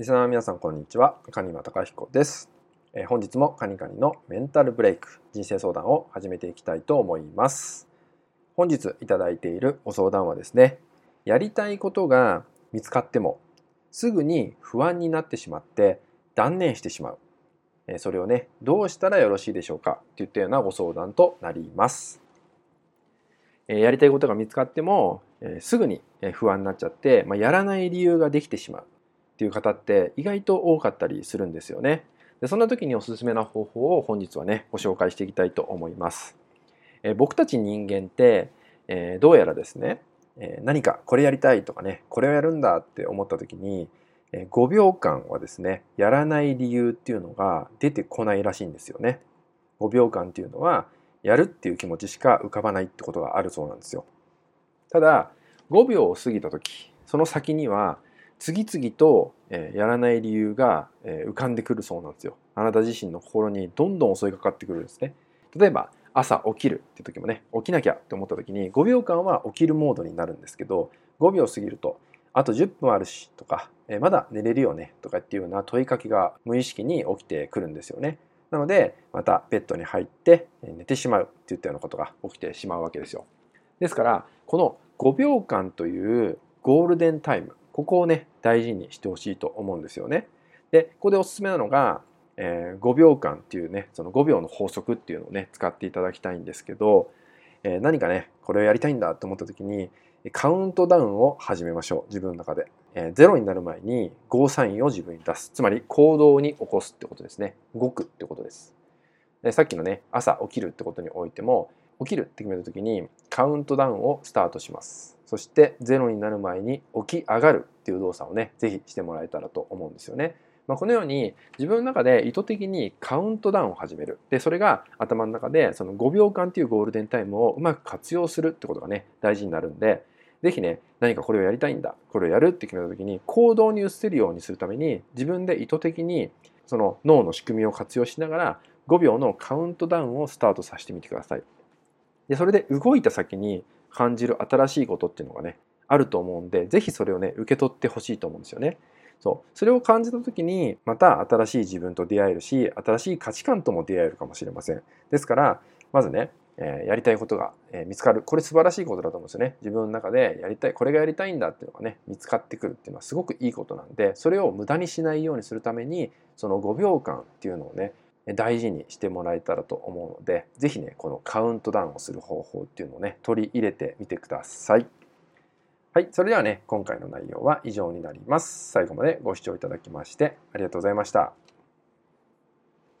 リスナーの皆さんこんにちは。蟹間隆彦です、えー、本日もカニカニのメンタルブレイク人生相談を始めていきたいと思います。本日いただいているご相談はですねやりたいことが見つかってもすぐに不安になってしまって断念してしまう。それをねどうしたらよろしいでしょうかといったようなご相談となります。やりたいことが見つかってもすぐに不安になっちゃって、まあ、やらない理由ができてしまう。っていう方って意外と多かったりするんですよね。でそんな時におすすめな方法を本日はねご紹介していきたいと思います。え僕たち人間って、えどうやらですね、え何かこれやりたいとかねこれをやるんだって思った時に、え5秒間はですねやらない理由っていうのが出てこないらしいんですよね。5秒間っていうのはやるっていう気持ちしか浮かばないってことがあるそうなんですよ。ただ5秒を過ぎた時その先には次々と、えやらない理由が、え浮かんでくるそうなんですよ。あなた自身の心にどんどん襲いかかってくるんですね。例えば朝起きるって時もね起きなきゃって思った時に5秒間は起きるモードになるんですけど5秒過ぎるとあと10分あるしとか、えまだ寝れるよねとかっていうような問いかけが無意識に起きてくるんですよね。なのでまたベッドに入って寝てしまうっていったようなことが起きてしまうわけですよ。ですからこの5秒間というゴールデンタイムここをね大事にしてほしいと思うんですよね。でここでおすすめなのが、えー、5秒間っていうねその5秒の法則っていうのをね使っていただきたいんですけど、えー、何かねこれをやりたいんだと思った時にカウントダウンを始めましょう自分の中で、えー、0になる前にゴーサインを自分に出す。つまり行動に起こすってことですね。動くってことです。でさっきのね朝起きるってことにおいても起きるって決めた時にカウントダウンをスタートします。そして0になる前に起き上がるっていう動作をね、ぜひしてもらえたらと思うんですよね。まあ、このように自分の中で意図的にカウントダウンを始める。で、それが頭の中でその5秒間っていうゴールデンタイムをうまく活用するってことがね、大事になるんで、ぜひね、何かこれをやりたいんだ、これをやるって決めた時に行動に移せるようにするために自分で意図的にその脳の仕組みを活用しながら5秒のカウントダウンをスタートさせてみてください。で、それで動いた先に感じる新しいことっていうのがねあると思うんで是非それをね受け取ってほしいと思うんですよね。そうそれを感じた時にまた新しい自分と出会えるし新しい価値観とも出会えるかもしれません。ですからまずね、え、やりたいことが、え、見つかるこれ素晴らしいことだと思うんですよね。自分の中でやりたいこれがやりたいんだっていうのがね見つかってくるっていうのはすごくいいことなんでそれを無駄にしないようにするためにその5秒間っていうのをね大事にしてもらえたらと思うので是非ねこのカウントダウンをする方法っていうのをね取り入れてみてください。はい、それではね今回の内容は以上になります。最後までご視聴いただきましてありがとうございました。